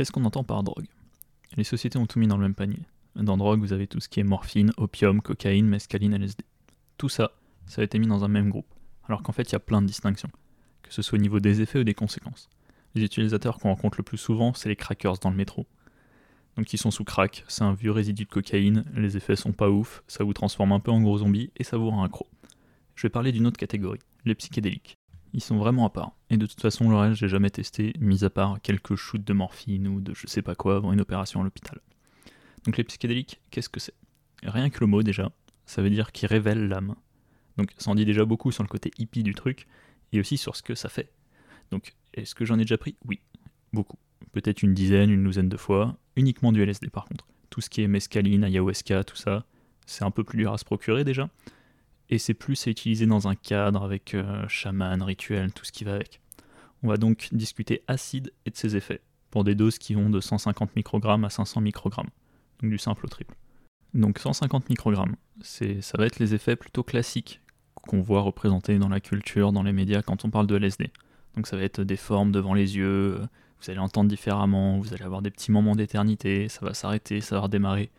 Qu'est-ce qu'on entend par drogue? Les sociétés ont tout mis dans le même panier. Dans drogue, vous avez tout ce qui est morphine, opium, cocaïne, mescaline, LSD. Tout ça, ça a été mis dans un même groupe, alors qu'en fait il y a plein de distinctions, que ce soit au niveau des effets ou des conséquences. Les utilisateurs qu'on rencontre le plus souvent, c'est les crackers dans le métro. Donc ils sont sous crack, c'est un vieux résidu de cocaïne, les effets sont pas ouf, ça vous transforme un peu en gros zombie et ça vous rend accro. Je vais parler d'une autre catégorie, les psychédéliques. Ils sont vraiment à part, et de toute façon le reste j'ai jamais testé, mis à part quelques shoots de morphine ou de je sais pas quoi avant une opération à l'hôpital. Donc les psychédéliques, qu'est-ce que c'est? Rien que le mot déjà, ça veut dire qu'ils révèlent l'âme. Donc ça en dit déjà beaucoup sur le côté hippie du truc, et aussi sur ce que ça fait. Donc est-ce que j'en ai déjà pris? Oui, beaucoup. Peut-être une dizaine, une douzaine de fois, uniquement du LSD par contre. Tout ce qui est mescaline, ayahuasca, tout ça, c'est un peu plus dur à se procurer déjà. Et c'est plus à utiliser dans un cadre avec euh, chaman, rituel, tout ce qui va avec. On va donc discuter acide et de ses effets, pour des doses qui vont de 150 microgrammes à 500 microgrammes, donc du simple au triple. Donc 150 microgrammes, ça va être les effets plutôt classiques qu'on voit représentés dans la culture, dans les médias quand on parle de LSD. Donc ça va être des formes devant les yeux, vous allez entendre différemment, vous allez avoir des petits moments d'éternité, ça va s'arrêter, ça va redémarrer,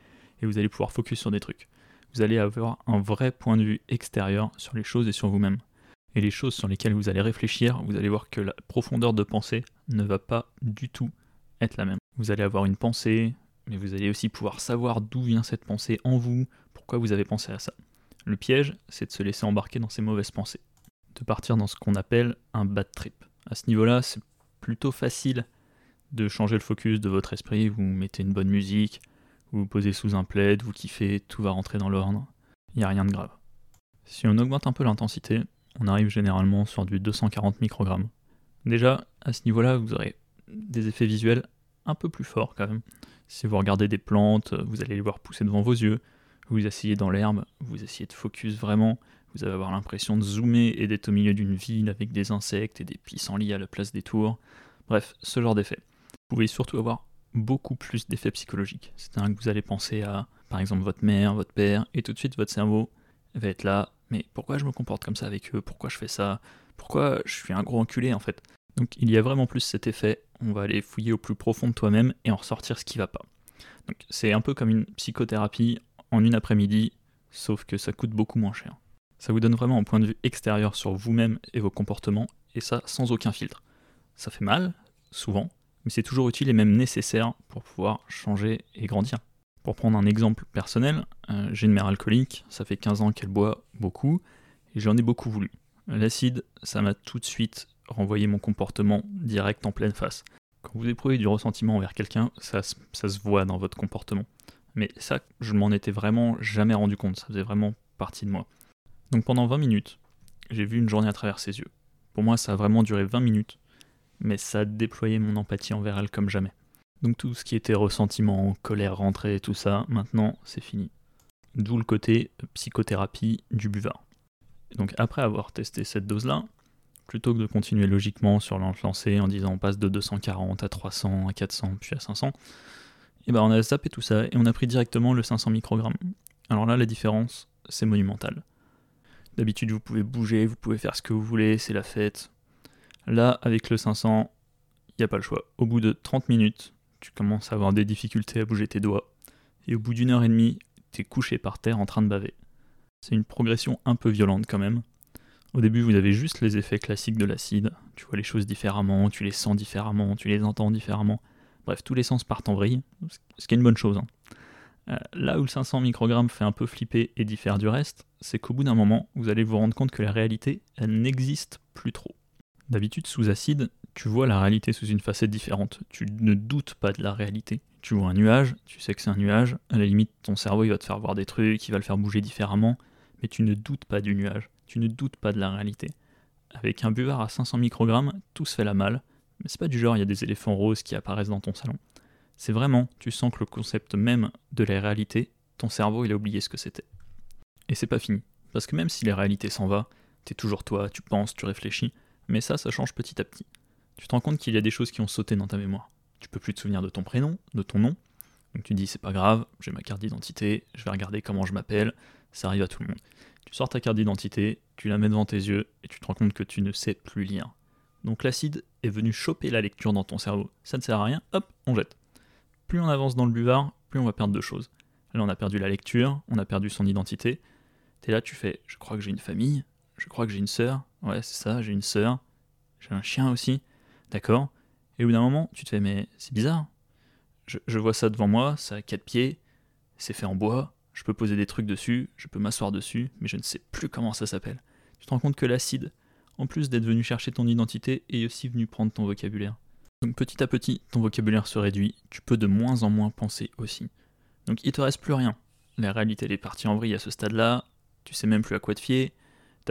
et vous allez pouvoir focus sur des trucs. Vous allez avoir un vrai point de vue extérieur sur les choses et sur vous-même. Et les choses sur lesquelles vous allez réfléchir, vous allez voir que la profondeur de pensée ne va pas du tout être la même. Vous allez avoir une pensée, mais vous allez aussi pouvoir savoir d'où vient cette pensée en vous, pourquoi vous avez pensé à ça. Le piège, c'est de se laisser embarquer dans ces mauvaises pensées, de partir dans ce qu'on appelle un bad trip. À ce niveau-là, c'est plutôt facile de changer le focus de votre esprit, vous mettez une bonne musique, vous vous posez sous un plaid, vous kiffez, tout va rentrer dans l'ordre, il n'y a rien de grave. Si on augmente un peu l'intensité, on arrive généralement sur du 240 microgrammes. Déjà, à ce niveau-là, vous aurez des effets visuels un peu plus forts quand même. Si vous regardez des plantes, vous allez les voir pousser devant vos yeux, vous asseyez dans l'herbe, vous essayez de focus vraiment, vous allez avoir l'impression de zoomer et d'être au milieu d'une ville avec des insectes et des pissenlits à la place des tours. Bref, ce genre d'effet. Vous pouvez surtout avoir beaucoup plus d'effets psychologiques. C'est-à-dire que vous allez penser à, par exemple, votre mère, votre père, et tout de suite votre cerveau va être là, mais pourquoi je me comporte comme ça avec eux? Pourquoi je fais ça? Pourquoi je suis un gros enculé en fait? Donc il y a vraiment plus cet effet, on va aller fouiller au plus profond de toi-même et en ressortir ce qui va pas. Donc c'est un peu comme une psychothérapie en une après-midi, sauf que ça coûte beaucoup moins cher. Ça vous donne vraiment un point de vue extérieur sur vous-même et vos comportements, et ça sans aucun filtre. Ça fait mal, souvent, mais c'est toujours utile et même nécessaire pour pouvoir changer et grandir. Pour prendre un exemple personnel, euh, j'ai une mère alcoolique, ça fait 15 ans qu'elle boit beaucoup, et j'en ai beaucoup voulu. L'acide, ça m'a tout de suite renvoyé mon comportement direct en pleine face. Quand vous éprouvez du ressentiment envers quelqu'un, ça, ça se voit dans votre comportement. Mais ça, je m'en étais vraiment jamais rendu compte, ça faisait vraiment partie de moi. Donc pendant 20 minutes, j'ai vu une journée à travers ses yeux. Pour moi, ça a vraiment duré 20 minutes, mais ça a déployé mon empathie envers elle comme jamais. Donc tout ce qui était ressentiment, colère rentrée, tout ça, maintenant c'est fini. D'où le côté psychothérapie du buvard. Donc après avoir testé cette dose-là, plutôt que de continuer logiquement sur lancé en disant on passe de 240 à 300 à 400 puis à 500, et eh ben on a zappé tout ça et on a pris directement le 500 microgrammes. Alors là la différence c'est monumental. D'habitude vous pouvez bouger, vous pouvez faire ce que vous voulez, c'est la fête, Là, avec le 500, il n'y a pas le choix. Au bout de 30 minutes, tu commences à avoir des difficultés à bouger tes doigts. Et au bout d'une heure et demie, tu es couché par terre en train de baver. C'est une progression un peu violente quand même. Au début, vous avez juste les effets classiques de l'acide. Tu vois les choses différemment, tu les sens différemment, tu les entends différemment. Bref, tous les sens partent en vrille, ce qui est une bonne chose. Hein. Euh, là où le 500 microgrammes fait un peu flipper et diffère du reste, c'est qu'au bout d'un moment, vous allez vous rendre compte que la réalité, elle n'existe plus trop. D'habitude, sous acide, tu vois la réalité sous une facette différente. Tu ne doutes pas de la réalité. Tu vois un nuage, tu sais que c'est un nuage. À la limite, ton cerveau, il va te faire voir des trucs, il va le faire bouger différemment. Mais tu ne doutes pas du nuage. Tu ne doutes pas de la réalité. Avec un buvard à 500 microgrammes, tout se fait la malle. Mais c'est pas du genre, il y a des éléphants roses qui apparaissent dans ton salon. C'est vraiment, tu sens que le concept même de la réalité, ton cerveau, il a oublié ce que c'était. Et c'est pas fini. Parce que même si la réalité s'en va, t'es toujours toi, tu penses, tu réfléchis, mais ça, ça change petit à petit. Tu te rends compte qu'il y a des choses qui ont sauté dans ta mémoire. Tu peux plus te souvenir de ton prénom, de ton nom. Donc tu dis c'est pas grave, j'ai ma carte d'identité, je vais regarder comment je m'appelle, ça arrive à tout le monde. Tu sors ta carte d'identité, tu la mets devant tes yeux et tu te rends compte que tu ne sais plus lire. Donc l'acide est venu choper la lecture dans ton cerveau. Ça ne sert à rien, hop, on jette. Plus on avance dans le buvard, plus on va perdre de choses. Là, on a perdu la lecture, on a perdu son identité. T'es là, tu fais, je crois que j'ai une famille, je crois que j'ai une sœur, ouais, c'est ça, j'ai une sœur, j'ai un chien aussi, d'accord Et au bout d'un moment, tu te fais, mais c'est bizarre. Je, vois ça devant moi, ça a quatre pieds, c'est fait en bois, je peux poser des trucs dessus, je peux m'asseoir dessus, mais je ne sais plus comment ça s'appelle. Tu te rends compte que l'acide, en plus d'être venu chercher ton identité, est aussi venu prendre ton vocabulaire. Donc petit à petit, ton vocabulaire se réduit, tu peux de moins en moins penser aussi. Donc il te reste plus rien. La réalité elle est partie en vrille à ce stade-là, tu sais même plus à quoi te fier,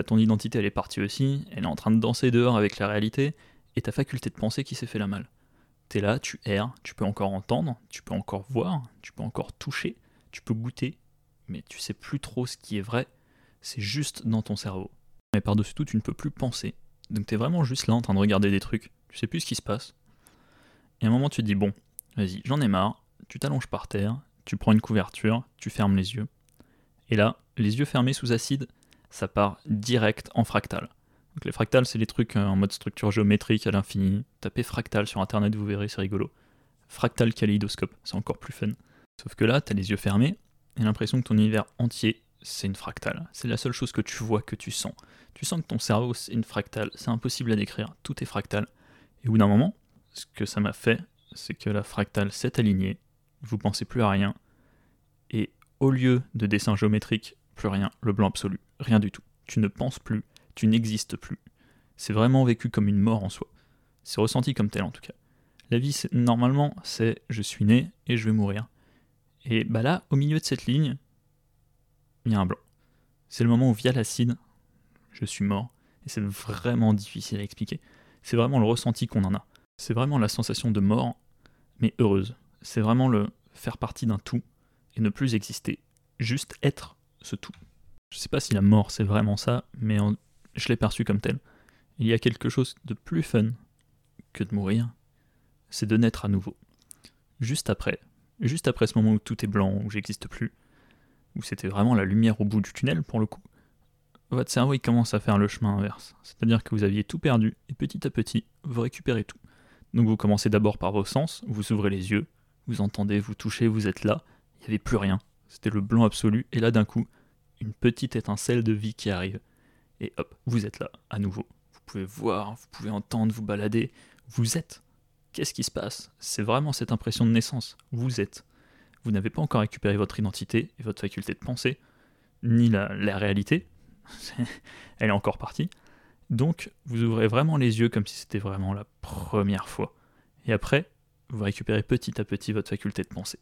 ton identité elle est partie aussi, elle est en train de danser dehors avec la réalité, et ta faculté de penser qui s'est fait la malle. T'es là, tu erres, tu peux encore entendre, tu peux encore voir, tu peux encore toucher, tu peux goûter, mais tu sais plus trop ce qui est vrai, c'est juste dans ton cerveau. Mais par-dessus tout, tu ne peux plus penser. Donc t'es vraiment juste là en train de regarder des trucs, tu sais plus ce qui se passe. Et à un moment tu te dis bon, vas-y, j'en ai marre, tu t'allonges par terre, tu prends une couverture, tu fermes les yeux. Et là, les yeux fermés sous acide, ça part direct en fractal. Donc les fractales, c'est les trucs euh, en mode structure géométrique à l'infini. Tapez fractal sur internet, vous verrez, c'est rigolo. Fractal kaléidoscope, c'est encore plus fun. Sauf que là, t'as les yeux fermés, et l'impression que ton univers entier, c'est une fractale. C'est la seule chose que tu vois, que tu sens. Tu sens que ton cerveau, c'est une fractale. C'est impossible à décrire. Tout est fractal. Et au bout d'un moment, ce que ça m'a fait, c'est que la fractale s'est alignée. Vous pensez plus à rien. Et au lieu de dessin géométrique, plus rien, le blanc absolu. Rien du tout. Tu ne penses plus. Tu n'existes plus. C'est vraiment vécu comme une mort en soi. C'est ressenti comme tel en tout cas. La vie, normalement, c'est je suis né et je vais mourir. Et bah là, au milieu de cette ligne, il y a un blanc. C'est le moment où via l'acide, je suis mort. Et c'est vraiment difficile à expliquer. C'est vraiment le ressenti qu'on en a. C'est vraiment la sensation de mort, mais heureuse. C'est vraiment le faire partie d'un tout et ne plus exister. Juste être ce tout. Je sais pas si la mort c'est vraiment ça, mais je l'ai perçu comme tel. Il y a quelque chose de plus fun que de mourir, c'est de naître à nouveau. Juste après, juste après ce moment où tout est blanc, où j'existe plus, où c'était vraiment la lumière au bout du tunnel pour le coup, votre cerveau il commence à faire le chemin inverse. C'est-à-dire que vous aviez tout perdu et petit à petit, vous récupérez tout. Donc vous commencez d'abord par vos sens, vous ouvrez les yeux, vous entendez, vous touchez, vous êtes là, il n'y avait plus rien. C'était le blanc absolu et là d'un coup, une petite étincelle de vie qui arrive. Et hop, vous êtes là, à nouveau. Vous pouvez voir, vous pouvez entendre, vous balader. Vous êtes. Qu'est-ce qui se passe? C'est vraiment cette impression de naissance. Vous êtes. Vous n'avez pas encore récupéré votre identité et votre faculté de penser, ni la, réalité. Elle est encore partie. Donc, vous ouvrez vraiment les yeux comme si c'était vraiment la première fois. Et après, vous récupérez petit à petit votre faculté de penser.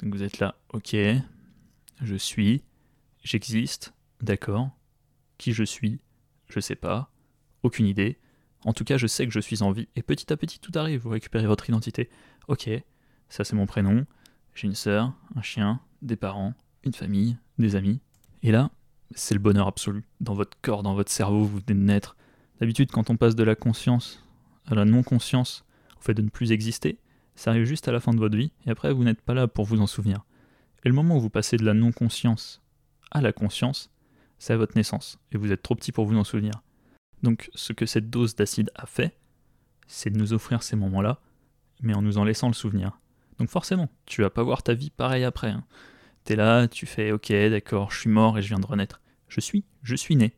Donc vous êtes là, ok, je suis, j'existe, d'accord. Qui je suis, je sais pas, aucune idée. En tout cas, je sais que je suis en vie. Et petit à petit, tout arrive. Vous récupérez votre identité. Ok, ça c'est mon prénom. J'ai une sœur, un chien, des parents, une famille, des amis. Et là, c'est le bonheur absolu. Dans votre corps, dans votre cerveau, vous venez de naître. D'habitude, quand on passe de la conscience à la non-conscience, au fait de ne plus exister, ça arrive juste à la fin de votre vie, et après, vous n'êtes pas là pour vous en souvenir. Et le moment où vous passez de la non-conscience la conscience, c'est à votre naissance, et vous êtes trop petit pour vous en souvenir. Donc ce que cette dose d'acide a fait, c'est de nous offrir ces moments-là, mais en nous en laissant le souvenir. Donc forcément, tu vas pas voir ta vie pareil après. Hein. T'es là, tu fais ok, d'accord, je suis mort et je viens de renaître. Je suis, je suis né.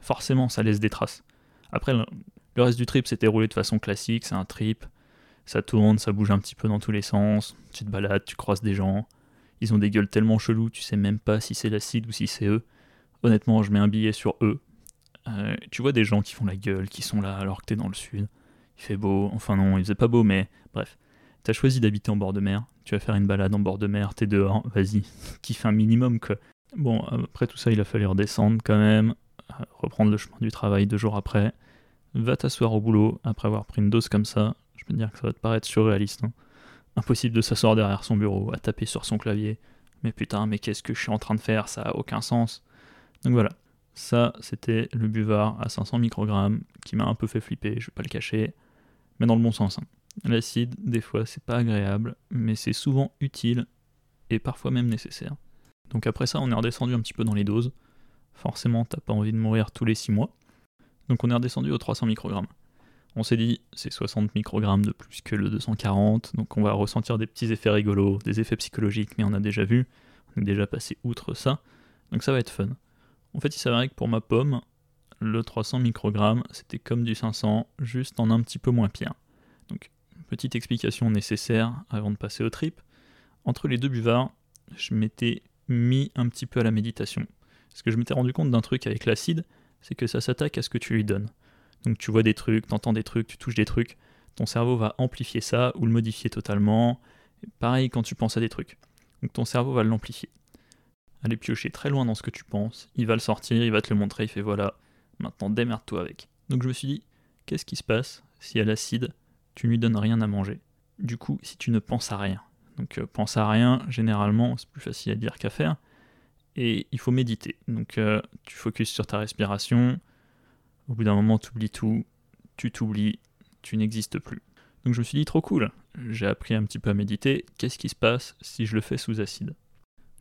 Forcément, ça laisse des traces. Après, le reste du trip s'est déroulé de façon classique, c'est un trip. Ça tourne, ça bouge un petit peu dans tous les sens. Tu te balades, tu croises des gens. Ils ont des gueules tellement cheloues, tu sais même pas si c'est l'acide ou si c'est eux. Honnêtement, je mets un billet sur eux. Euh, tu vois des gens qui font la gueule, qui sont là alors que t'es dans le sud. Il fait beau, enfin non, il faisait pas beau, mais bref. T'as choisi d'habiter en bord de mer, tu vas faire une balade en bord de mer, t'es dehors, vas-y, kiffe un minimum quoi. Bon, après tout ça, il a fallu redescendre quand même, euh, reprendre le chemin du travail deux jours après. Va t'asseoir au boulot après avoir pris une dose comme ça. Je peux te dire que ça va te paraître surréaliste. Hein. Impossible de s'asseoir derrière son bureau, à taper sur son clavier. Mais putain, mais qu'est-ce que je suis en train de faire? Ça a aucun sens. Donc voilà, ça c'était le buvard à 500 microgrammes qui m'a un peu fait flipper, je vais pas le cacher, mais dans le bon sens. Hein. L'acide, des fois, c'est pas agréable, mais c'est souvent utile et parfois même nécessaire. Donc après ça, on est redescendu un petit peu dans les doses. Forcément, t'as pas envie de mourir tous les 6 mois. Donc on est redescendu aux 300 microgrammes. On s'est dit, c'est 60 microgrammes de plus que le 240, donc on va ressentir des petits effets rigolos, des effets psychologiques, mais on a déjà vu, on est déjà passé outre ça, donc ça va être fun. En fait, il s'avérait que pour ma pomme, le 300 microgrammes, c'était comme du 500, juste en un petit peu moins pire. Donc, petite explication nécessaire avant de passer au trip. Entre les deux buvards, je m'étais mis un petit peu à la méditation. Parce que je m'étais rendu compte d'un truc avec l'acide, c'est que ça s'attaque à ce que tu lui donnes. Donc tu vois des trucs, t'entends des trucs, tu touches des trucs, ton cerveau va amplifier ça ou le modifier totalement. pareil quand tu penses à des trucs. Donc ton cerveau va l'amplifier. Aller piocher très loin dans ce que tu penses, il va le sortir, il va te le montrer, il fait voilà, maintenant démerde-toi avec. Donc je me suis dit, qu'est-ce qui se passe si à l'acide, tu ne lui donnes rien à manger? Du coup, si tu ne penses à rien. Donc euh, pense à rien, généralement, c'est plus facile à dire qu'à faire. Et il faut méditer. Donc euh, tu focuses sur ta respiration, au bout d'un moment, tu oublies tout, tu t'oublies, tu n'existes plus. Donc je me suis dit, trop cool, j'ai appris un petit peu à méditer, qu'est-ce qui se passe si je le fais sous acide?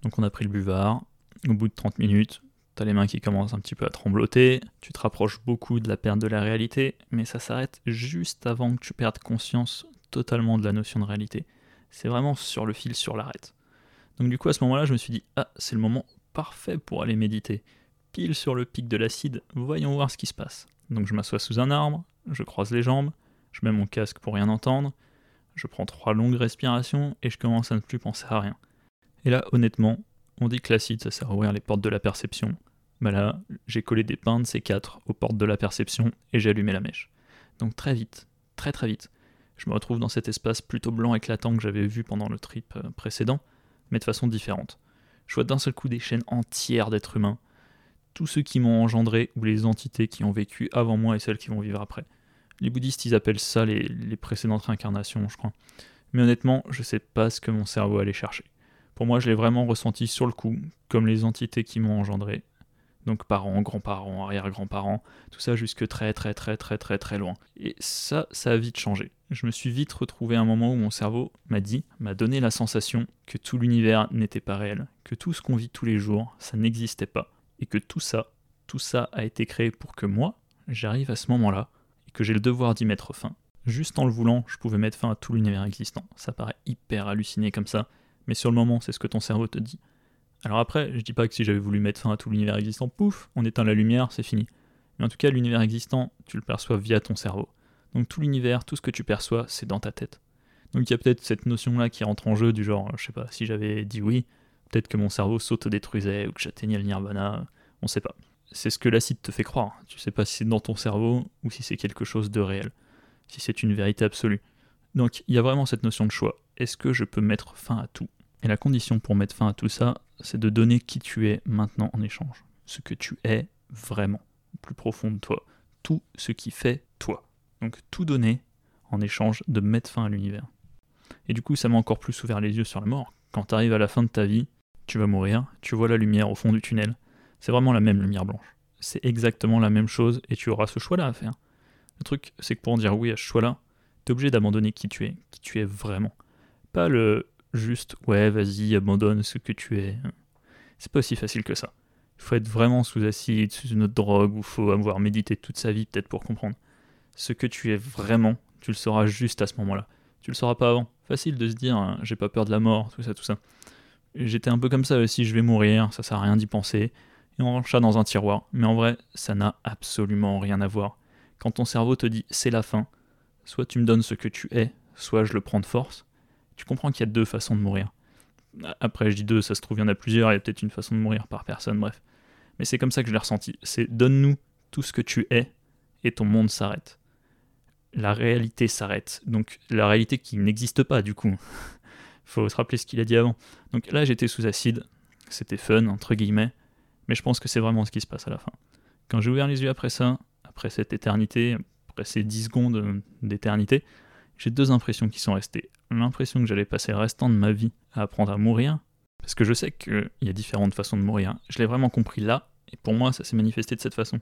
Donc on a pris le buvard, au bout de 30 minutes, tu as les mains qui commencent un petit peu à trembloter, tu te rapproches beaucoup de la perte de la réalité, mais ça s'arrête juste avant que tu perdes conscience totalement de la notion de réalité. C'est vraiment sur le fil, sur l'arrêt. Donc du coup à ce moment-là, je me suis dit, ah, c'est le moment parfait pour aller méditer pile sur le pic de l'acide, voyons voir ce qui se passe. Donc je m'assois sous un arbre, je croise les jambes, je mets mon casque pour rien entendre, je prends trois longues respirations et je commence à ne plus penser à rien. Et là, honnêtement, on dit que l'acide ça sert à ouvrir les portes de la perception. Bah là, j'ai collé des pins de ces quatre aux portes de la perception et j'ai allumé la mèche. Donc très vite, très très vite, je me retrouve dans cet espace plutôt blanc éclatant que j'avais vu pendant le trip euh, précédent, mais de façon différente. Je vois d'un seul coup des chaînes entières d'êtres humains, tous ceux qui m'ont engendré ou les entités qui ont vécu avant moi et celles qui vont vivre après. Les bouddhistes, ils appellent ça les, précédentes réincarnations, je crois. Mais honnêtement, je sais pas ce que mon cerveau allait chercher. Pour moi, je l'ai vraiment ressenti sur le coup, comme les entités qui m'ont engendré. Donc parents, grands-parents, arrière-grands-parents, tout ça jusque très très très très très très loin. Et ça, ça a vite changé. Je me suis vite retrouvé à un moment où mon cerveau m'a dit, m'a donné la sensation que tout l'univers n'était pas réel, que tout ce qu'on vit tous les jours, ça n'existait pas et que tout ça, tout ça a été créé pour que moi, j'arrive à ce moment-là, et que j'ai le devoir d'y mettre fin. Juste en le voulant, je pouvais mettre fin à tout l'univers existant. Ça paraît hyper halluciné comme ça, mais sur le moment, c'est ce que ton cerveau te dit. Alors après, je dis pas que si j'avais voulu mettre fin à tout l'univers existant, pouf, on éteint la lumière, c'est fini. Mais en tout cas, l'univers existant, tu le perçois via ton cerveau. Donc tout l'univers, tout ce que tu perçois, c'est dans ta tête. Donc il y a peut-être cette notion-là qui rentre en jeu du genre, je sais pas, si j'avais dit oui, Peut-être que mon cerveau s'autodétruisait ou que j'atteignais le nirvana, on sait pas. C'est ce que l'acide te fait croire. Tu sais pas si c'est dans ton cerveau ou si c'est quelque chose de réel, si c'est une vérité absolue. Donc il y a vraiment cette notion de choix. Est-ce que je peux mettre fin à tout? Et la condition pour mettre fin à tout ça, c'est de donner qui tu es maintenant en échange. Ce que tu es vraiment, plus profond de toi. Tout ce qui fait toi. Donc tout donner en échange de mettre fin à l'univers. Et du coup, ça m'a encore plus ouvert les yeux sur la mort. Quand tu arrives à la fin de ta vie, tu vas mourir, tu vois la lumière au fond du tunnel. C'est vraiment la même lumière blanche. C'est exactement la même chose et tu auras ce choix-là à faire. Le truc, c'est que pour en dire oui à ce choix-là, t'es obligé d'abandonner qui tu es, qui tu es vraiment. Pas le juste ouais, vas-y, abandonne ce que tu es. C'est pas aussi facile que ça. Il faut être vraiment sous acide, sous une autre drogue, ou faut avoir médité toute sa vie peut-être pour comprendre. Ce que tu es vraiment, tu le sauras juste à ce moment-là. Tu le sauras pas avant. Facile de se dire, hein, j'ai pas peur de la mort, tout ça, tout ça. J'étais un peu comme ça aussi, je vais mourir, ça sert à rien d'y penser. Et on range ça dans un tiroir. Mais en vrai, ça n'a absolument rien à voir. Quand ton cerveau te dit c'est la fin, soit tu me donnes ce que tu es, soit je le prends de force, tu comprends qu'il y a deux façons de mourir. Après, je dis deux, ça se trouve, il y en a plusieurs, il y a peut-être une façon de mourir par personne, bref. Mais c'est comme ça que je l'ai ressenti. C'est donne-nous tout ce que tu es et ton monde s'arrête. La réalité s'arrête. Donc la réalité qui n'existe pas, du coup faut se rappeler ce qu'il a dit avant. Donc là, j'étais sous acide, c'était fun, entre guillemets, mais je pense que c'est vraiment ce qui se passe à la fin. Quand j'ai ouvert les yeux après ça, après cette éternité, après ces 10 secondes d'éternité, j'ai deux impressions qui sont restées. L'impression que j'allais passer le restant de ma vie à apprendre à mourir, parce que je sais qu'il y a différentes façons de mourir. Je l'ai vraiment compris là, et pour moi, ça s'est manifesté de cette façon.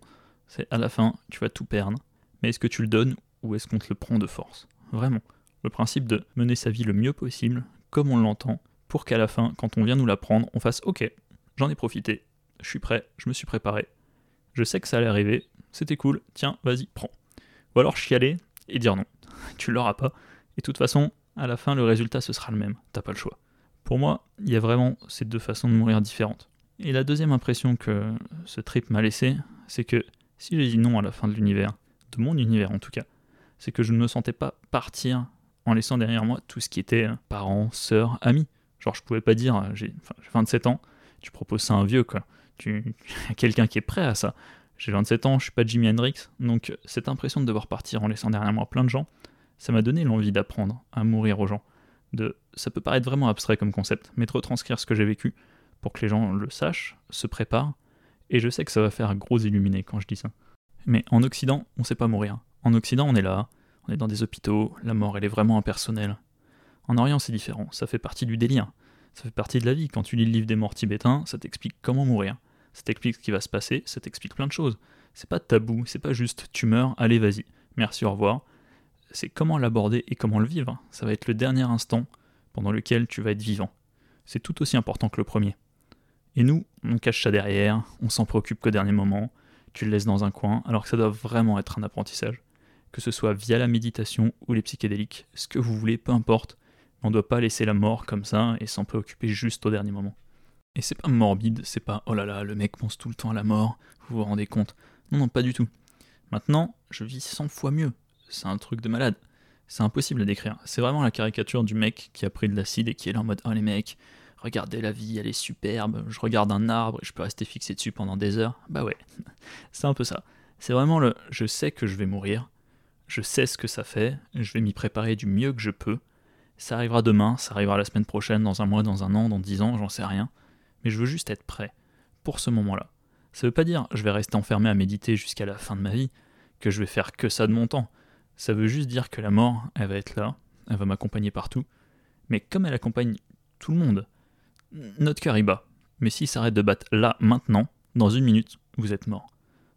C'est à la fin, tu vas tout perdre, mais est-ce que tu le donnes ou est-ce qu'on te le prend de force Vraiment. Le principe de mener sa vie le mieux possible, comme on l'entend, pour qu'à la fin, quand on vient nous l'apprendre, on fasse Ok, j'en ai profité, je suis prêt, je me suis préparé, je sais que ça allait arriver, c'était cool, tiens, vas-y, prends. Ou alors chialer et dire non. Tu l'auras pas. Et de toute façon, à la fin, le résultat, ce sera le même. T'as pas le choix. Pour moi, il y a vraiment ces deux façons de mourir différentes. Et la deuxième impression que ce trip m'a laissé, c'est que si j'ai dit non à la fin de l'univers, de mon univers en tout cas, c'est que je ne me sentais pas partir en laissant derrière moi tout ce qui était euh, parents, sœurs, amis. Genre, je pouvais pas dire, euh, j'ai 27 ans, tu proposes ça à un vieux, quoi. Tu, quelqu'un qui est prêt à ça. J'ai 27 ans, je suis pas Jimi Hendrix, donc cette impression de devoir partir en laissant derrière moi plein de gens, ça m'a donné l'envie d'apprendre à mourir aux gens. De, ça peut paraître vraiment abstrait comme concept, mais de retranscrire ce que j'ai vécu pour que les gens le sachent, se préparent, et je sais que ça va faire gros illuminé quand je dis ça. Mais en Occident, on sait pas mourir. En Occident, on est là, on est dans des hôpitaux, la mort elle est vraiment impersonnelle. En Orient, c'est différent, ça fait partie du délire. Ça fait partie de la vie. Quand tu lis le livre des morts tibétains, ça t'explique comment mourir. Ça t'explique ce qui va se passer, ça t'explique plein de choses. C'est pas tabou, c'est pas juste tu meurs, allez vas-y, merci, au revoir. C'est comment l'aborder et comment le vivre. Ça va être le dernier instant pendant lequel tu vas être vivant. C'est tout aussi important que le premier. Et nous, on cache ça derrière, on s'en préoccupe qu'au dernier moment, tu le laisses dans un coin, alors que ça doit vraiment être un apprentissage. Que ce soit via la méditation ou les psychédéliques, ce que vous voulez, peu importe, on ne doit pas laisser la mort comme ça et s'en préoccuper juste au dernier moment. Et c'est pas morbide, c'est pas oh là là, le mec pense tout le temps à la mort, vous vous rendez compte. Non, non, pas du tout. Maintenant, je vis 100 fois mieux. C'est un truc de malade. C'est impossible à décrire. C'est vraiment la caricature du mec qui a pris de l'acide et qui est là en mode Oh les mecs, regardez la vie, elle est superbe, je regarde un arbre et je peux rester fixé dessus pendant des heures. Bah ouais, c'est un peu ça. C'est vraiment le je sais que je vais mourir, je sais ce que ça fait, je vais m'y préparer du mieux que je peux. Ça arrivera demain, ça arrivera la semaine prochaine, dans un mois, dans un an, dans dix ans, j'en sais rien. Mais je veux juste être prêt pour ce moment-là. Ça veut pas dire je vais rester enfermé à méditer jusqu'à la fin de ma vie, que je vais faire que ça de mon temps. Ça veut juste dire que la mort, elle va être là, elle va m'accompagner partout. Mais comme elle accompagne tout le monde, notre cœur y bat. Mais s'il s'arrête de battre là, maintenant, dans une minute, vous êtes mort.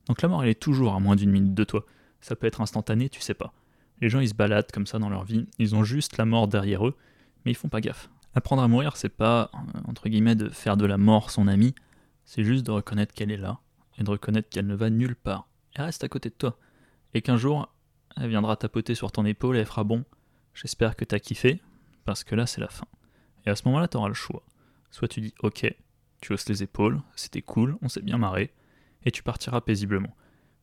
Donc la mort, elle est toujours à moins d'une minute de toi. Ça peut être instantané, tu sais pas. Les gens, ils se baladent comme ça dans leur vie, ils ont juste la mort derrière eux, mais ils font pas gaffe. Apprendre à mourir, c'est pas, euh, entre guillemets, de faire de la mort son ami, c'est juste de reconnaître qu'elle est là, et de reconnaître qu'elle ne va nulle part. Elle reste à côté de toi. Et qu'un jour, elle viendra tapoter sur ton épaule et elle fera bon, j'espère que t'as kiffé, parce que là, c'est la fin. Et à ce moment-là, t'auras le choix. Soit tu dis ok, tu hausses les épaules, c'était cool, on s'est bien marré, et tu partiras paisiblement.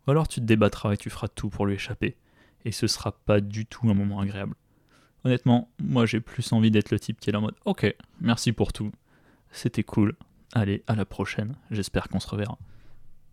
Ou alors tu te débattras et tu feras tout pour lui échapper, et ce sera pas du tout un moment agréable. Honnêtement, moi j'ai plus envie d'être le type qui est là en mode ok, merci pour tout, c'était cool, allez, à la prochaine, j'espère qu'on se reverra.